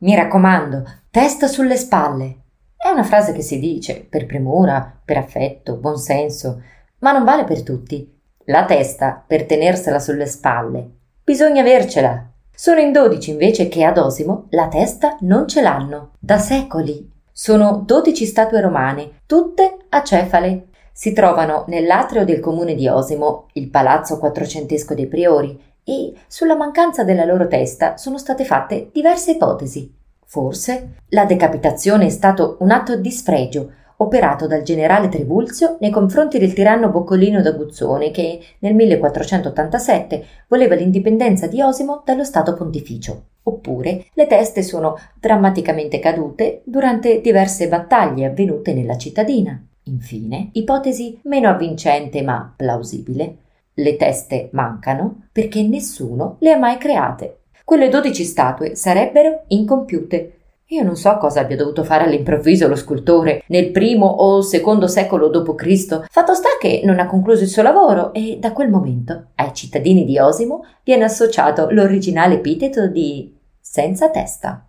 Mi raccomando, testa sulle spalle. È una frase che si dice per premura, per affetto, buonsenso, ma non vale per tutti. La testa, per tenersela sulle spalle, bisogna avercela. Sono in dodici invece che ad Osimo la testa non ce l'hanno, da secoli. Sono dodici statue romane, tutte a cefale. Si trovano nell'atrio del comune di Osimo, il palazzo quattrocentesco dei priori, e sulla mancanza della loro testa sono state fatte diverse ipotesi. Forse la decapitazione è stato un atto di sfregio operato dal generale Trivulzio nei confronti del tiranno Boccolino d'Aguzzone che nel 1487 voleva l'indipendenza di Osimo dallo Stato pontificio. Oppure le teste sono drammaticamente cadute durante diverse battaglie avvenute nella cittadina. Infine, ipotesi meno avvincente ma plausibile, le teste mancano perché nessuno le ha mai create. Quelle dodici statue sarebbero incompiute. Io non so cosa abbia dovuto fare all'improvviso lo scultore nel primo o secondo secolo d.C. Fatto sta che non ha concluso il suo lavoro e da quel momento ai cittadini di Osimo viene associato l'originale epiteto di senza testa.